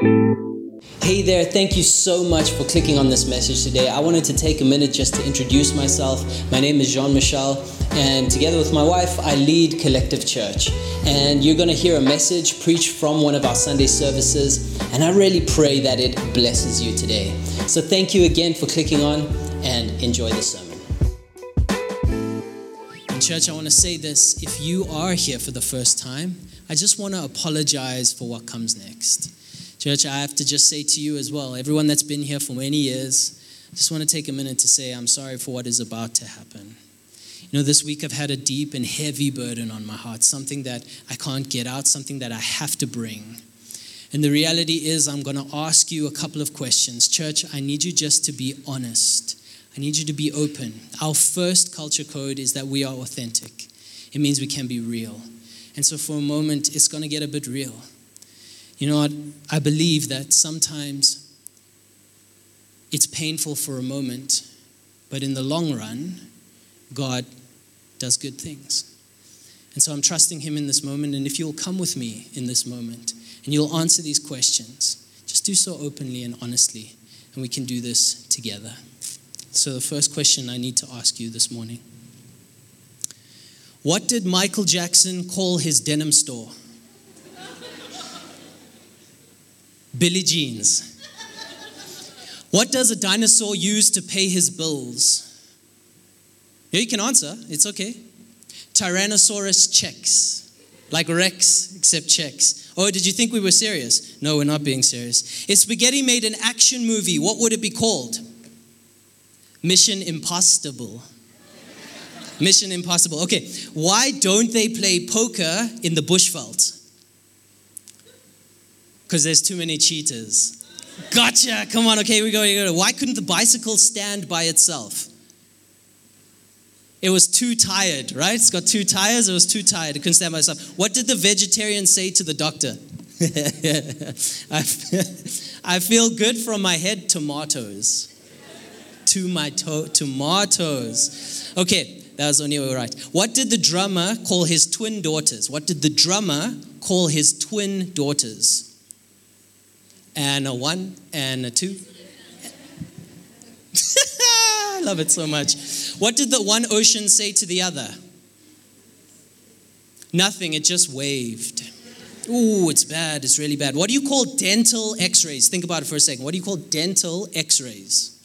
Hey there, thank you so much for clicking on this message today. I wanted to take a minute just to introduce myself. My name is Jean Michel, and together with my wife, I lead Collective Church. And you're going to hear a message preached from one of our Sunday services, and I really pray that it blesses you today. So thank you again for clicking on, and enjoy the sermon. Church, I want to say this. If you are here for the first time, I just want to apologize for what comes next. Church, I have to just say to you as well, everyone that's been here for many years, I just want to take a minute to say I'm sorry for what is about to happen. You know, this week I've had a deep and heavy burden on my heart, something that I can't get out, something that I have to bring. And the reality is, I'm going to ask you a couple of questions. Church, I need you just to be honest. I need you to be open. Our first culture code is that we are authentic, it means we can be real. And so, for a moment, it's going to get a bit real. You know what? I believe that sometimes it's painful for a moment, but in the long run, God does good things. And so I'm trusting Him in this moment. And if you'll come with me in this moment and you'll answer these questions, just do so openly and honestly, and we can do this together. So, the first question I need to ask you this morning What did Michael Jackson call his denim store? Billie Jeans. What does a dinosaur use to pay his bills? Yeah, you can answer. It's okay. Tyrannosaurus checks. Like Rex, except checks. Oh, did you think we were serious? No, we're not being serious. If spaghetti made an action movie, what would it be called? Mission Impossible. Mission Impossible. Okay, why don't they play poker in the bushveld? Because there's too many cheaters. Gotcha. Come on. Okay, we go. We go. Why couldn't the bicycle stand by itself? It was too tired, right? It's got two tires. It was too tired. It couldn't stand by itself. What did the vegetarian say to the doctor? I feel good from my head. Tomatoes. To my to- tomatoes. Okay, that was only right. What did the drummer call his twin daughters? What did the drummer call his twin daughters? And a one and a two. I love it so much. What did the one ocean say to the other? Nothing, it just waved. Ooh, it's bad, it's really bad. What do you call dental x rays? Think about it for a second. What do you call dental x rays?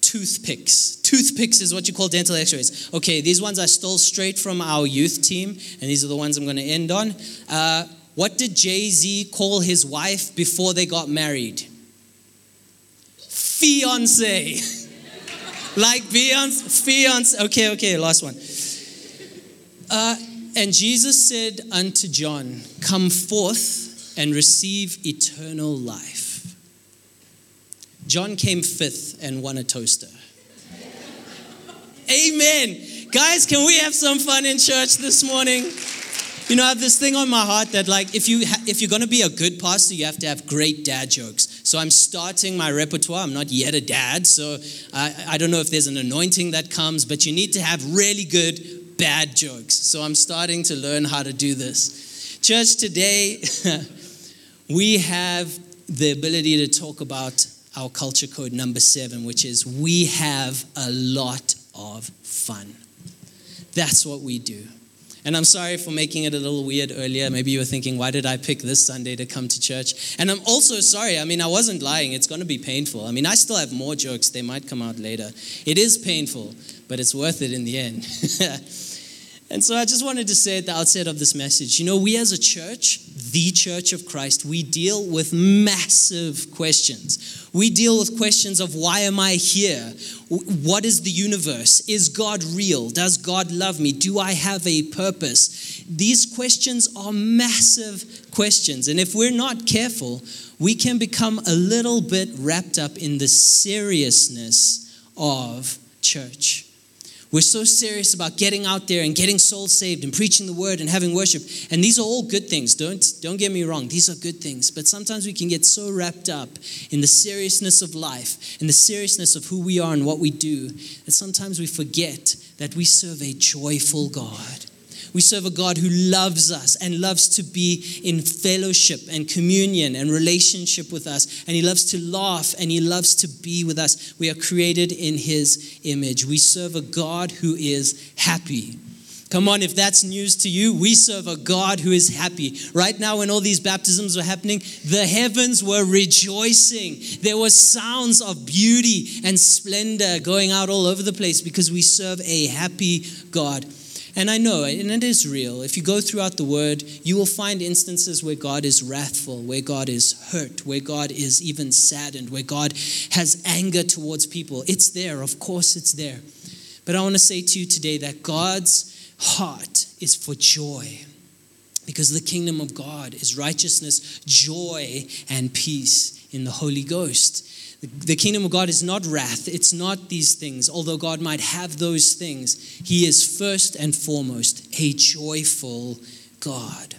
Toothpicks. Toothpicks is what you call dental x rays. Okay, these ones I stole straight from our youth team, and these are the ones I'm going to end on. Uh, what did Jay Z call his wife before they got married? Fiance. like Beyonce, fiance. Okay, okay, last one. Uh, and Jesus said unto John, Come forth and receive eternal life. John came fifth and won a toaster. Amen. Guys, can we have some fun in church this morning? You know, I have this thing on my heart that like if you ha- if you're going to be a good pastor, you have to have great dad jokes. So I'm starting my repertoire. I'm not yet a dad, so I, I don't know if there's an anointing that comes, but you need to have really good bad jokes. So I'm starting to learn how to do this. Church, today we have the ability to talk about our culture code number seven, which is we have a lot of fun. That's what we do. And I'm sorry for making it a little weird earlier. Maybe you were thinking, why did I pick this Sunday to come to church? And I'm also sorry. I mean, I wasn't lying. It's going to be painful. I mean, I still have more jokes. They might come out later. It is painful, but it's worth it in the end. and so I just wanted to say at the outset of this message you know, we as a church, the church of Christ, we deal with massive questions. We deal with questions of why am I here? What is the universe? Is God real? Does God love me? Do I have a purpose? These questions are massive questions. And if we're not careful, we can become a little bit wrapped up in the seriousness of church. We're so serious about getting out there and getting souls saved and preaching the word and having worship. And these are all good things. Don't, don't get me wrong. These are good things. But sometimes we can get so wrapped up in the seriousness of life, in the seriousness of who we are and what we do, that sometimes we forget that we serve a joyful God. We serve a God who loves us and loves to be in fellowship and communion and relationship with us. And He loves to laugh and He loves to be with us. We are created in His image. We serve a God who is happy. Come on, if that's news to you, we serve a God who is happy. Right now, when all these baptisms were happening, the heavens were rejoicing. There were sounds of beauty and splendor going out all over the place because we serve a happy God. And I know, and it is real. If you go throughout the word, you will find instances where God is wrathful, where God is hurt, where God is even saddened, where God has anger towards people. It's there, of course, it's there. But I want to say to you today that God's heart is for joy because the kingdom of God is righteousness, joy, and peace in the Holy Ghost. The kingdom of God is not wrath, it's not these things. Although God might have those things, He is first and foremost a joyful God.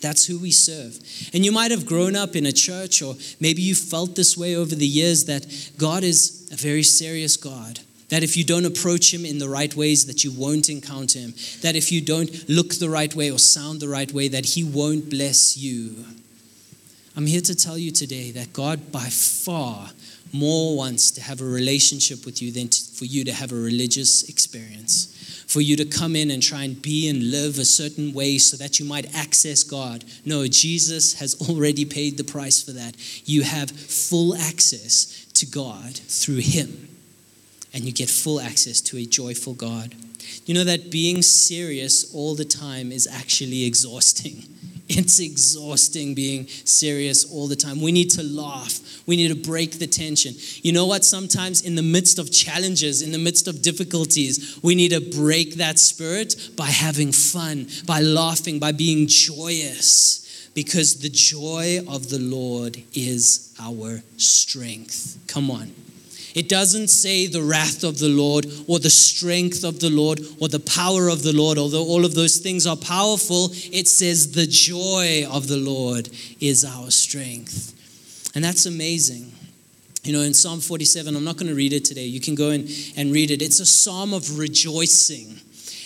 That's who we serve. And you might have grown up in a church, or maybe you felt this way over the years that God is a very serious God. That if you don't approach him in the right ways, that you won't encounter him. That if you don't look the right way or sound the right way, that he won't bless you. I'm here to tell you today that God, by far, more wants to have a relationship with you than to, for you to have a religious experience. For you to come in and try and be and live a certain way so that you might access God. No, Jesus has already paid the price for that. You have full access to God through Him and you get full access to a joyful God. You know that being serious all the time is actually exhausting. It's exhausting being serious all the time. We need to laugh. We need to break the tension. You know what? Sometimes, in the midst of challenges, in the midst of difficulties, we need to break that spirit by having fun, by laughing, by being joyous, because the joy of the Lord is our strength. Come on. It doesn't say the wrath of the Lord or the strength of the Lord or the power of the Lord, although all of those things are powerful. It says the joy of the Lord is our strength. And that's amazing. You know, in Psalm 47, I'm not going to read it today. You can go and, and read it. It's a psalm of rejoicing.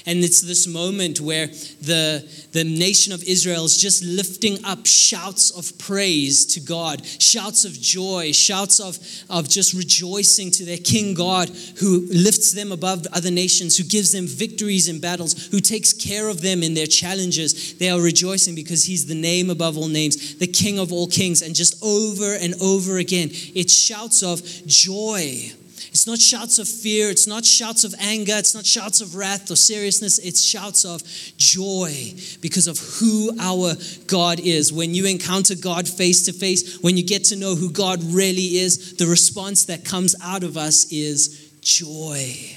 And it's this moment where the, the nation of Israel is just lifting up shouts of praise to God, shouts of joy, shouts of, of just rejoicing to their King God who lifts them above other nations, who gives them victories in battles, who takes care of them in their challenges. They are rejoicing because He's the name above all names, the King of all kings. And just over and over again, it's shouts of joy it's not shouts of fear, it's not shouts of anger, it's not shouts of wrath or seriousness, it's shouts of joy because of who our God is. When you encounter God face to face, when you get to know who God really is, the response that comes out of us is joy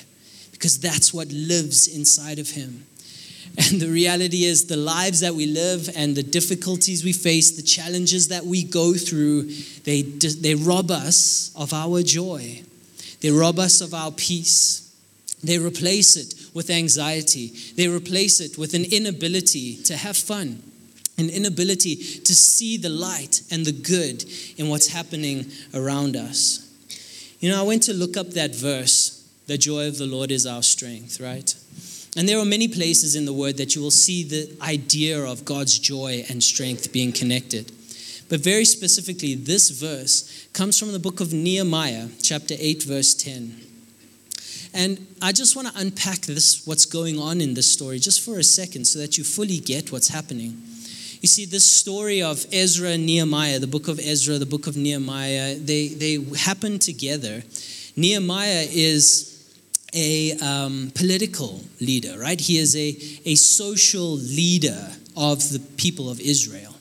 because that's what lives inside of Him. And the reality is, the lives that we live and the difficulties we face, the challenges that we go through, they, they rob us of our joy. They rob us of our peace. They replace it with anxiety. They replace it with an inability to have fun, an inability to see the light and the good in what's happening around us. You know, I went to look up that verse, the joy of the Lord is our strength, right? And there are many places in the word that you will see the idea of God's joy and strength being connected. But very specifically, this verse comes from the book of Nehemiah, chapter 8, verse 10. And I just want to unpack this, what's going on in this story, just for a second, so that you fully get what's happening. You see, this story of Ezra and Nehemiah, the book of Ezra, the book of Nehemiah, they, they happen together. Nehemiah is a um, political leader, right? He is a, a social leader of the people of Israel.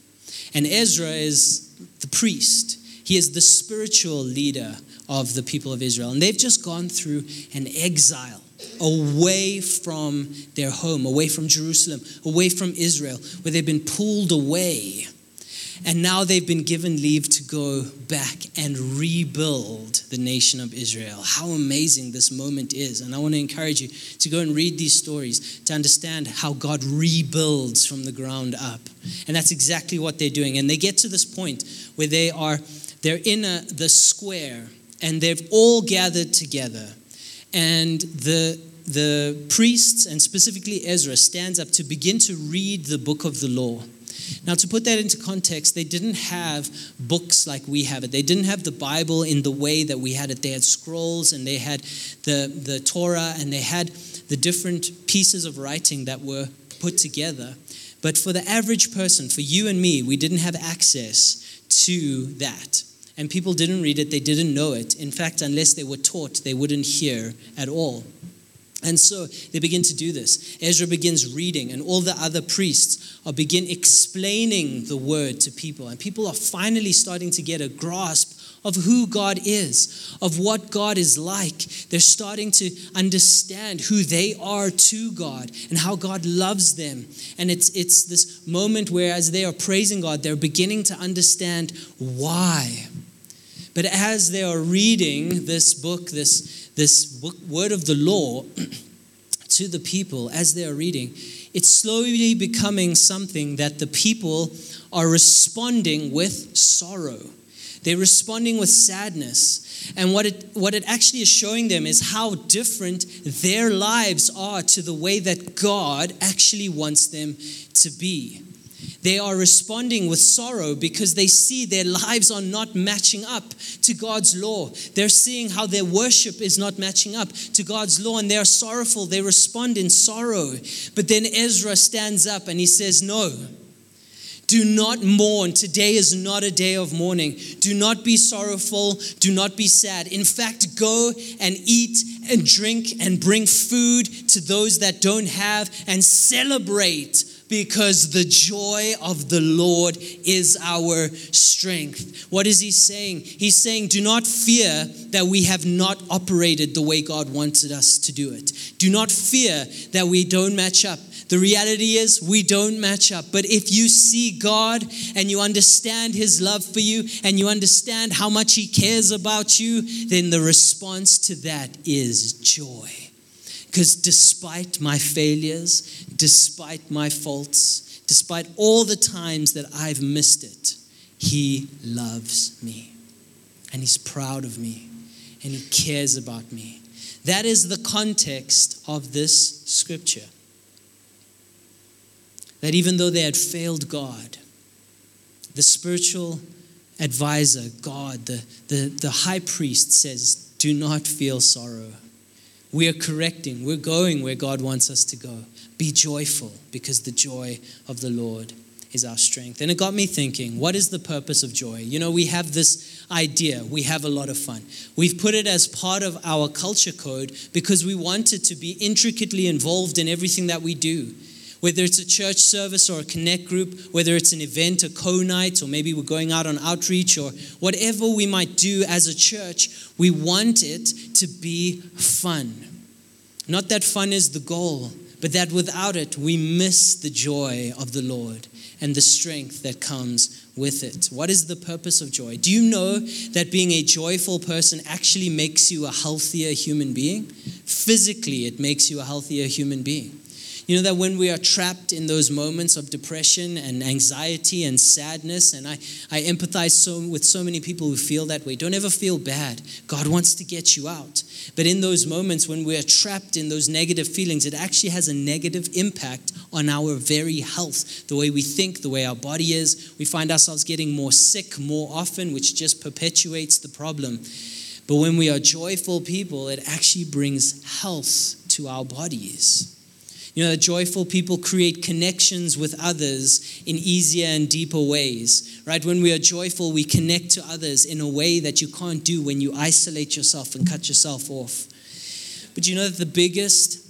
And Ezra is the priest, he is the spiritual leader of the people of Israel. And they've just gone through an exile away from their home, away from Jerusalem, away from Israel, where they've been pulled away and now they've been given leave to go back and rebuild the nation of Israel. How amazing this moment is. And I want to encourage you to go and read these stories to understand how God rebuilds from the ground up. And that's exactly what they're doing. And they get to this point where they are they're in a, the square and they've all gathered together. And the the priests, and specifically Ezra, stands up to begin to read the book of the law. Now, to put that into context, they didn't have books like we have it. They didn't have the Bible in the way that we had it. They had scrolls and they had the, the Torah and they had the different pieces of writing that were put together. But for the average person, for you and me, we didn't have access to that. And people didn't read it, they didn't know it. In fact, unless they were taught, they wouldn't hear at all. And so they begin to do this. Ezra begins reading, and all the other priests are begin explaining the word to people. And people are finally starting to get a grasp of who God is, of what God is like. They're starting to understand who they are to God and how God loves them. And it's, it's this moment where, as they are praising God, they're beginning to understand why. But as they are reading this book, this this word of the law to the people as they are reading, it's slowly becoming something that the people are responding with sorrow. They're responding with sadness. And what it, what it actually is showing them is how different their lives are to the way that God actually wants them to be. They are responding with sorrow because they see their lives are not matching up to God's law. They're seeing how their worship is not matching up to God's law and they're sorrowful. They respond in sorrow. But then Ezra stands up and he says, No. Do not mourn. Today is not a day of mourning. Do not be sorrowful. Do not be sad. In fact, go and eat and drink and bring food to those that don't have and celebrate because the joy of the Lord is our strength. What is he saying? He's saying, Do not fear that we have not operated the way God wanted us to do it. Do not fear that we don't match up. The reality is, we don't match up. But if you see God and you understand His love for you and you understand how much He cares about you, then the response to that is joy. Because despite my failures, despite my faults, despite all the times that I've missed it, He loves me. And He's proud of me. And He cares about me. That is the context of this scripture. That even though they had failed God, the spiritual advisor, God, the, the, the high priest says, Do not feel sorrow. We are correcting. We're going where God wants us to go. Be joyful because the joy of the Lord is our strength. And it got me thinking, what is the purpose of joy? You know, we have this idea, we have a lot of fun. We've put it as part of our culture code because we want it to be intricately involved in everything that we do whether it's a church service or a connect group, whether it's an event, a co night, or maybe we're going out on outreach, or whatever we might do as a church, we want it to be fun. Not that fun is the goal, but that without it, we miss the joy of the Lord and the strength that comes with it. What is the purpose of joy? Do you know that being a joyful person actually makes you a healthier human being? Physically, it makes you a healthier human being. You know that when we are trapped in those moments of depression and anxiety and sadness, and I, I empathize so, with so many people who feel that way. Don't ever feel bad. God wants to get you out. But in those moments when we are trapped in those negative feelings, it actually has a negative impact on our very health, the way we think, the way our body is. We find ourselves getting more sick more often, which just perpetuates the problem. But when we are joyful people, it actually brings health to our bodies. You know, joyful people create connections with others in easier and deeper ways, right? When we are joyful, we connect to others in a way that you can't do when you isolate yourself and cut yourself off. But you know that the biggest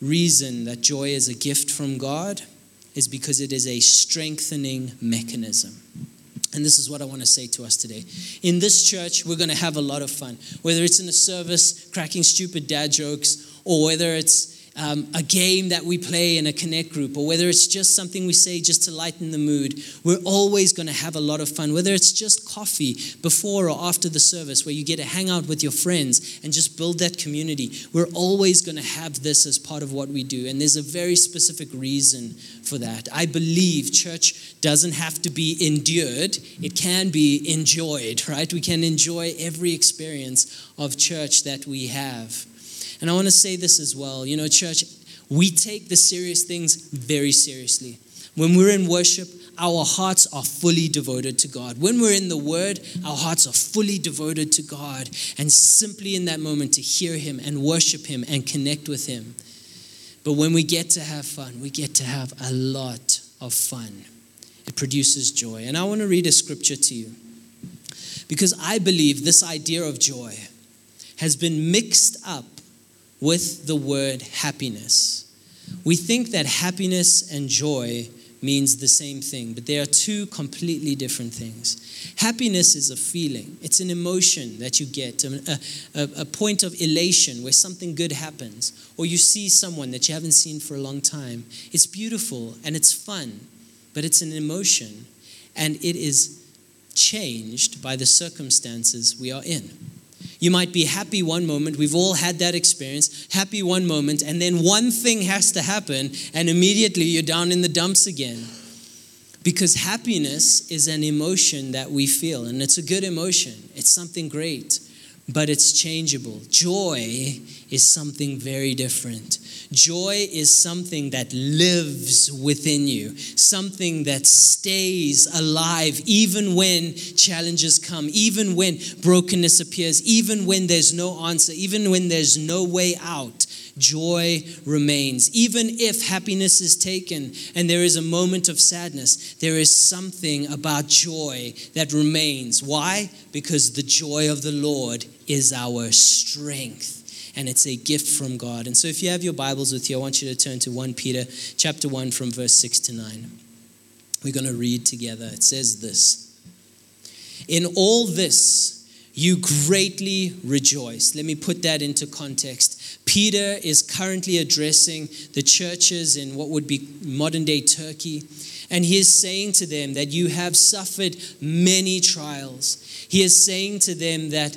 reason that joy is a gift from God is because it is a strengthening mechanism. And this is what I want to say to us today. In this church, we're going to have a lot of fun. Whether it's in a service, cracking stupid dad jokes, or whether it's um, a game that we play in a connect group, or whether it's just something we say just to lighten the mood, we're always going to have a lot of fun. Whether it's just coffee before or after the service, where you get to hang out with your friends and just build that community, we're always going to have this as part of what we do. And there's a very specific reason for that. I believe church doesn't have to be endured, it can be enjoyed, right? We can enjoy every experience of church that we have. And I want to say this as well. You know, church, we take the serious things very seriously. When we're in worship, our hearts are fully devoted to God. When we're in the Word, our hearts are fully devoted to God. And simply in that moment to hear Him and worship Him and connect with Him. But when we get to have fun, we get to have a lot of fun. It produces joy. And I want to read a scripture to you because I believe this idea of joy has been mixed up with the word happiness. We think that happiness and joy means the same thing, but they are two completely different things. Happiness is a feeling, it's an emotion that you get, a, a, a, point of elation where something good happens, or you see someone that you haven't seen for a long time. It's beautiful and it's fun, but it's an emotion, and it is changed by the circumstances we are in. You might be happy one moment. We've all had that experience. Happy one moment, and then one thing has to happen, and immediately you're down in the dumps again. Because happiness is an emotion that we feel, and it's a good emotion. It's something great, but it's changeable. Joy is something very different. Joy is something that lives within you, something that stays alive even when challenges come, even when brokenness appears, even when there's no answer, even when there's no way out. Joy remains. Even if happiness is taken and there is a moment of sadness, there is something about joy that remains. Why? Because the joy of the Lord is our strength and it's a gift from God. And so if you have your Bibles with you, I want you to turn to 1 Peter chapter 1 from verse 6 to 9. We're going to read together. It says this. In all this, you greatly rejoice. Let me put that into context. Peter is currently addressing the churches in what would be modern day Turkey. And he is saying to them that you have suffered many trials. He is saying to them that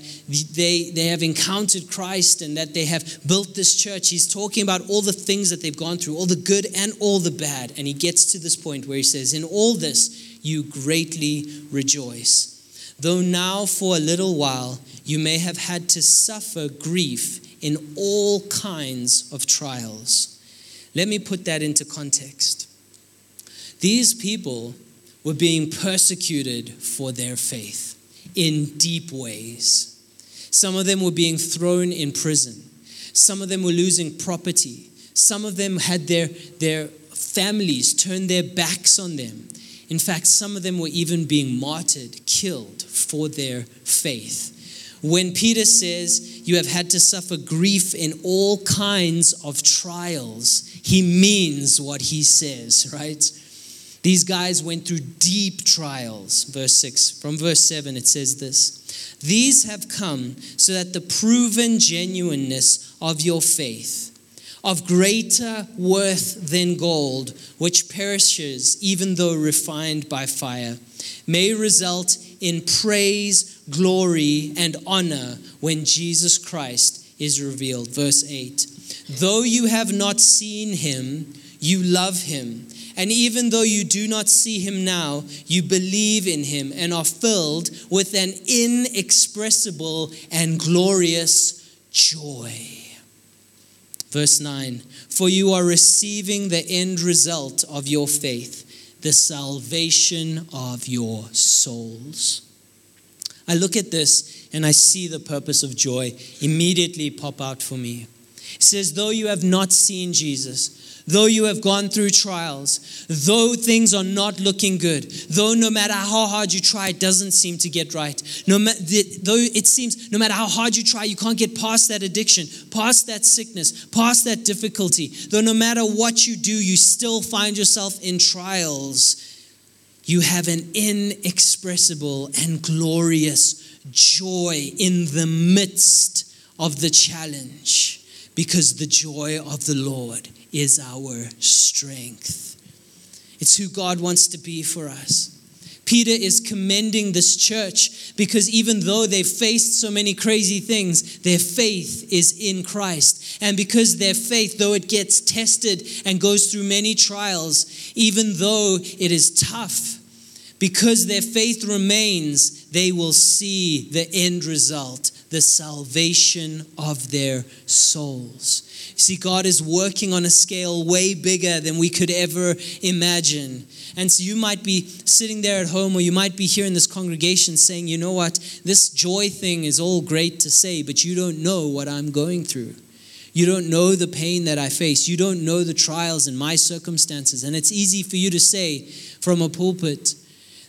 they, they have encountered Christ and that they have built this church. He's talking about all the things that they've gone through, all the good and all the bad. And he gets to this point where he says, In all this, you greatly rejoice. Though now for a little while you may have had to suffer grief in all kinds of trials. Let me put that into context. These people were being persecuted for their faith in deep ways. Some of them were being thrown in prison. Some of them were losing property. Some of them had their, their families turn their backs on them. In fact, some of them were even being martyred, killed for their faith. When Peter says you have had to suffer grief in all kinds of trials, he means what he says, right? These guys went through deep trials. Verse 6. From verse 7, it says this These have come so that the proven genuineness of your faith, of greater worth than gold, which perishes even though refined by fire, may result in praise, glory, and honor when Jesus Christ is revealed. Verse 8 Though you have not seen him, you love him. And even though you do not see him now, you believe in him and are filled with an inexpressible and glorious joy. Verse 9 For you are receiving the end result of your faith, the salvation of your souls. I look at this and I see the purpose of joy immediately pop out for me. It says, Though you have not seen Jesus, though you have gone through trials, though things are not looking good, though no matter how hard you try, it doesn't seem to get right, no ma- though it seems no matter how hard you try, you can't get past that addiction, past that sickness, past that difficulty, though no matter what you do, you still find yourself in trials, you have an inexpressible and glorious joy in the midst of the challenge because the joy of the Lord is our strength. It's who God wants to be for us. Peter is commending this church because even though they've faced so many crazy things, their faith is in Christ. And because their faith, though it gets tested and goes through many trials, even though it is tough, because their faith remains, they will see the end result, the salvation of their souls. See, God is working on a scale way bigger than we could ever imagine. And so you might be sitting there at home, or you might be here in this congregation saying, you know what, this joy thing is all great to say, but you don't know what I'm going through. You don't know the pain that I face. You don't know the trials and my circumstances. And it's easy for you to say from a pulpit,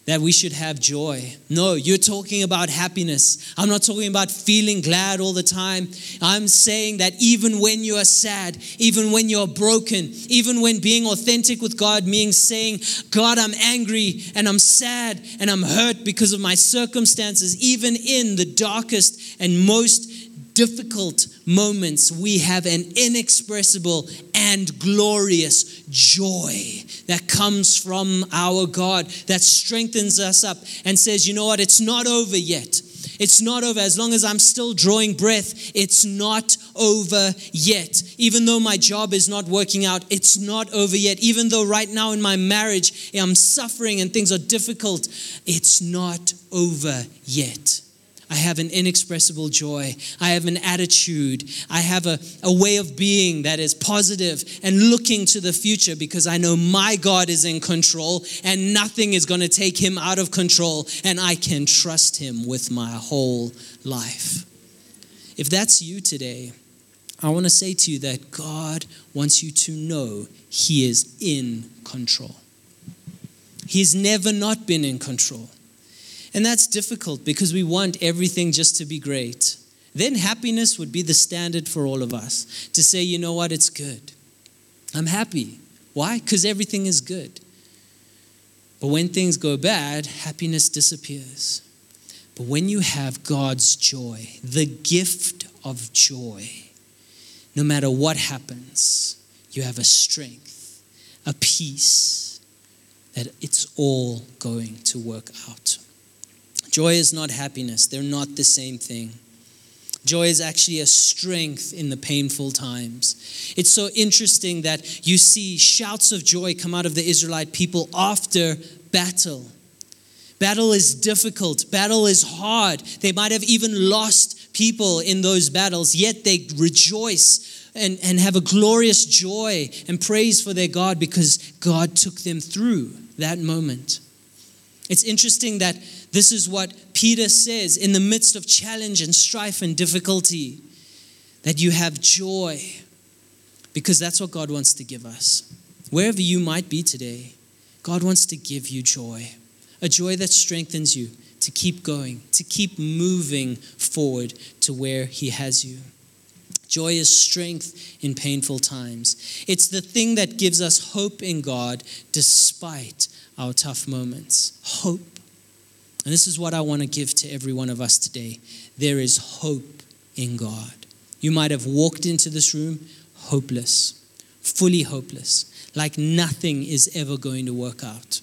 that we should have joy. No, you're talking about happiness. I'm not talking about feeling glad all the time. I'm saying that even when you are sad, even when you're broken, even when being authentic with God means saying, God, I'm angry and I'm sad and I'm hurt because of my circumstances, even in the darkest and most difficult moments, we have an inexpressible and glorious joy that comes from our God that strengthens us up and says, you know what, it's not over yet. It's not over. As long as I'm still drawing breath, it's not over yet. Even though my job is not working out, it's not over yet. Even though right now in my marriage I'm suffering and things are difficult, it's not over yet. I have an inexpressible joy. I have an attitude. I have a, a way of being that is positive and looking to the future because I know my God is in control and nothing is going to take him out of control and I can trust him with my whole life. If that's you today, I want to say to you that God wants you to know he is in control. He's never not been in control. And that's difficult because we want everything just to be great. Then happiness would be the standard for all of us to say, you know what, it's good. I'm happy. Why? Because everything is good. But when things go bad, happiness disappears. But when you have God's joy, the gift of joy, no matter what happens, you have a strength, a peace that it's all going to work out. Joy is not happiness, they're not the same thing. Joy is actually a strength in the painful times. It's so interesting that you see shouts of joy come out of the Israelite people after battle. Battle is difficult, battle is hard. They might have even lost people in those battles, yet they rejoice and, and have a glorious joy and praise for their God because God took them through that moment. It's interesting that this is what Peter says in the midst of challenge and strife and difficulty that you have joy because that's what God wants to give us. Wherever you might be today, God wants to give you joy, a joy that strengthens you to keep going, to keep moving forward to where He has you. Joy is strength in painful times. It's the thing that gives us hope in God despite our tough moments. Hope. And this is what I want to give to every one of us today. There is hope in God. You might have walked into this room hopeless, fully hopeless, like nothing is ever going to work out.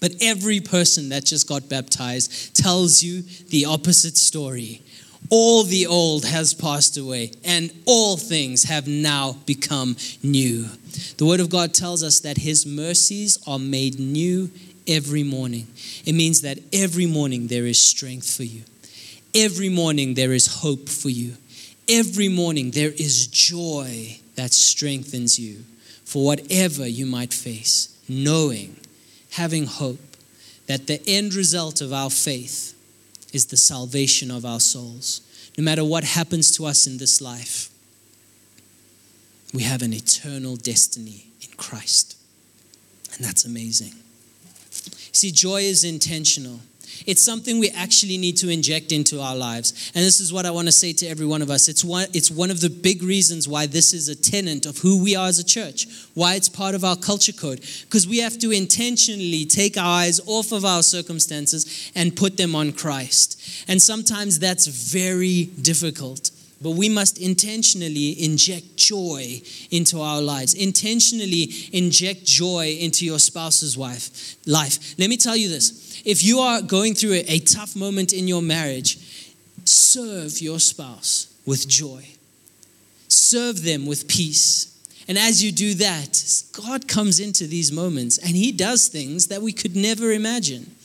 But every person that just got baptized tells you the opposite story. All the old has passed away, and all things have now become new. The Word of God tells us that His mercies are made new every morning. It means that every morning there is strength for you, every morning there is hope for you, every morning there is joy that strengthens you for whatever you might face, knowing, having hope that the end result of our faith is the salvation of our souls. No matter what happens to us in this life, we have an eternal destiny in Christ. And that's amazing. See, joy is intentional. It's something we actually need to inject into our lives. And this is what I want to say to every one of us. It's one, it's one of the big reasons why this is a tenant of who we are as a church, why it's part of our culture code. Because we have to intentionally take our eyes off of our circumstances and put them on Christ. And sometimes that's very difficult. But we must intentionally inject joy into our lives. Intentionally inject joy into your spouse's wife, life. Let me tell you this if you are going through a, a tough moment in your marriage, serve your spouse with joy, serve them with peace. And as you do that, God comes into these moments and He does things that we could never imagine.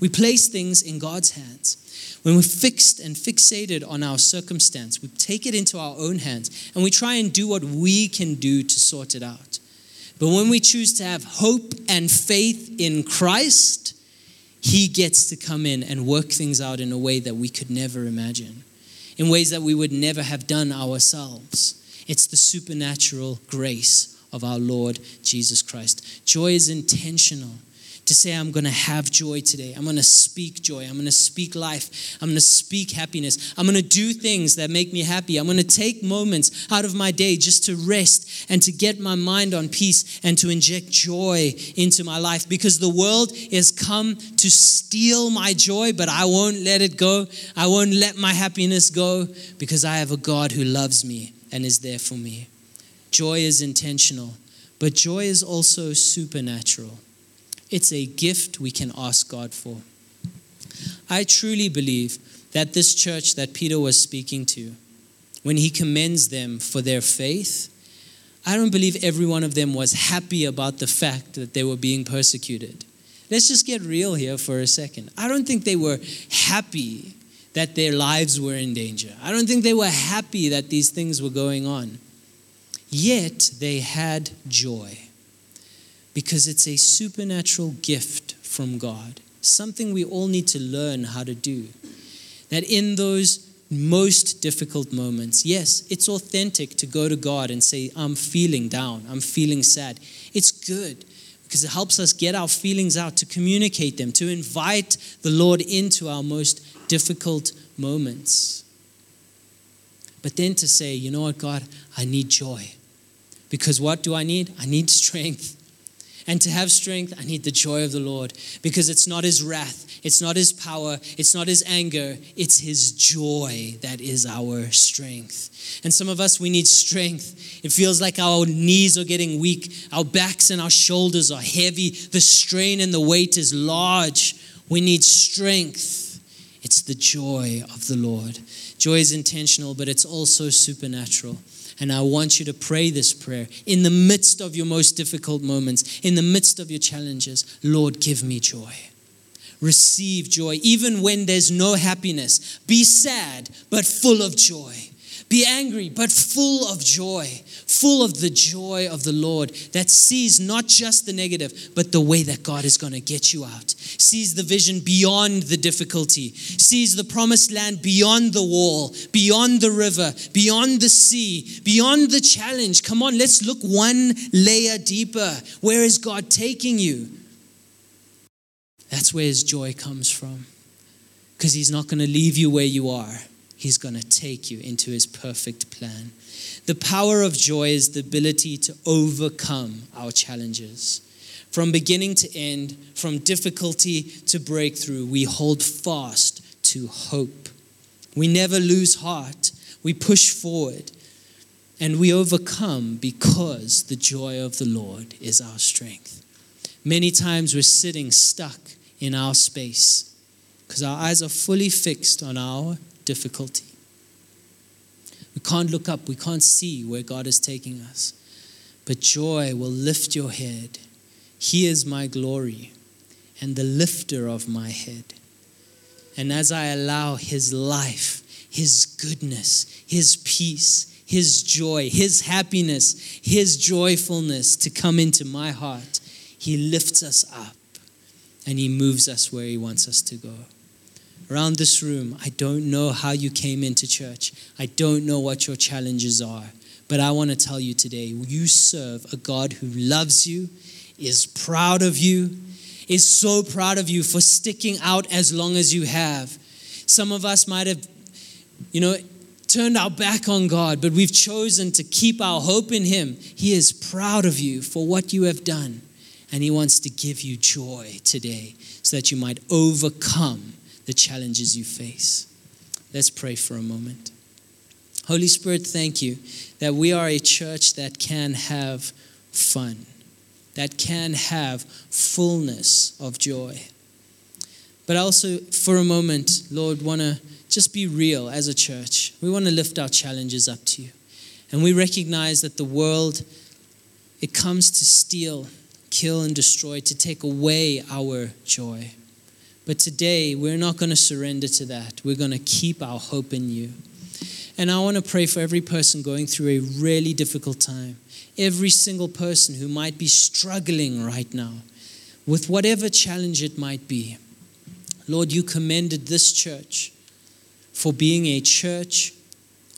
We place things in God's hands. When we're fixed and fixated on our circumstance, we take it into our own hands and we try and do what we can do to sort it out. But when we choose to have hope and faith in Christ, He gets to come in and work things out in a way that we could never imagine, in ways that we would never have done ourselves. It's the supernatural grace of our Lord Jesus Christ. Joy is intentional to say, I'm going to have joy today. I'm going to speak joy. I'm going to speak life. I'm going to speak happiness. I'm going to do things that make me happy. I'm going to take moments out of my day just to rest and to get my mind on peace and to inject joy into my life because the world has come to steal my joy, but I won't let it go. I won't let my happiness go because I have a God who loves me and is there for me. Joy is intentional, but joy is also supernatural. It's a gift we can ask God for. I truly believe that this church that Peter was speaking to, when he commends them for their faith, I don't believe every one of them was happy about the fact that they were being persecuted. Let's just get real here for a second. I don't think they were happy that their lives were in danger. I don't think they were happy that these things were going on. Yet they had joy because it's a supernatural gift from God, something we all need to learn how to do. That in those most difficult moments, yes, it's authentic to go to God and say, I'm feeling down, I'm feeling sad. It's good because it helps us get our feelings out, to communicate them, to invite the Lord into our most difficult moments. But then to say, you know what, God, I need joy. Because what do I need? I need strength. And to have strength, I need the joy of the Lord because it's not his wrath, it's not his power, it's not his anger, it's his joy that is our strength. And some of us, we need strength. It feels like our knees are getting weak, our backs and our shoulders are heavy, the strain and the weight is large. We need strength. It's the joy of the Lord. Joy is intentional, but it's also supernatural. And I want you to pray this prayer in the midst of your most difficult moments, in the midst of your challenges. Lord, give me joy. Receive joy, even when there's no happiness. Be sad, but full of joy. Be angry, but full of joy, full of the joy of the Lord that sees not just the negative, but the way that God is going to get you out. Sees the vision beyond the difficulty, sees the promised land beyond the wall, beyond the river, beyond the sea, beyond the challenge. Come on, let's look one layer deeper. Where is God taking you? That's where his joy comes from. Because he's not going to leave you where you are He's going to take you into His perfect plan. The power of joy is the ability to overcome our challenges. From beginning to end, from difficulty to breakthrough, we hold fast to hope. We never lose heart. We push forward and we overcome because the joy of the Lord is our strength. Many times we're sitting stuck in our space because our eyes are fully fixed on our difficulty. We can't look up, we can't see where God is taking us. But joy will lift your head. He is my glory and the lifter of my head. And as I allow His life, His goodness, His peace, His joy, His happiness, His joyfulness to come into my heart, He lifts us up and He moves us where He wants us to go around this room, I don't know how you came into church. I don't know what your challenges are. But I want to tell you today you serve a God who loves you, is proud of you, is so proud of you for sticking out as long as you have. Some of us might have, you know, turned our back on God, but we've chosen to keep our hope in Him. He is proud of you for what you have done, and He wants to give you joy today so that you might overcome the challenges you face. Let's pray for a moment. Holy Spirit, thank you that we are a church that can have fun, that can have fullness of joy. But also, for a moment, Lord, want to just be real as a church. We want to lift our challenges up to you. And we recognize that the world, it comes to steal, kill, and destroy, to take away our joy. But today, we're not going to surrender to that. We're going to keep our hope in you. And I want to pray for every person going through a really difficult time, every single person who might be struggling right now with whatever challenge it might be. Lord, you commended this church for being a church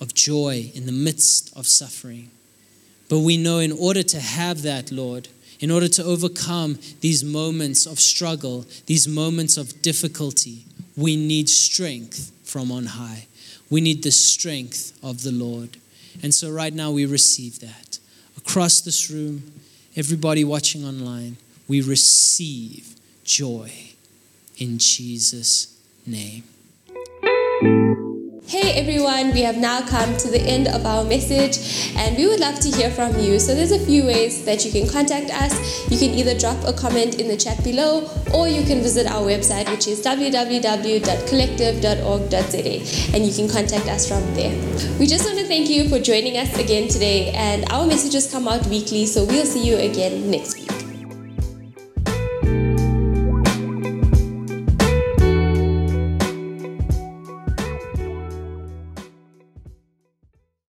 of joy in the midst of suffering. But we know in order to have that, Lord, in order to overcome these moments of struggle, these moments of difficulty, we need strength from on high. We need the strength of the Lord. And so, right now, we receive that. Across this room, everybody watching online, we receive joy in Jesus' name. Hey everyone, we have now come to the end of our message and we would love to hear from you. So there's a few ways that you can contact us. You can either drop a comment in the chat below or you can visit our website which is www.collective.org.za and you can contact us from there. We just want to thank you for joining us again today and our messages come out weekly so we'll see you again next week.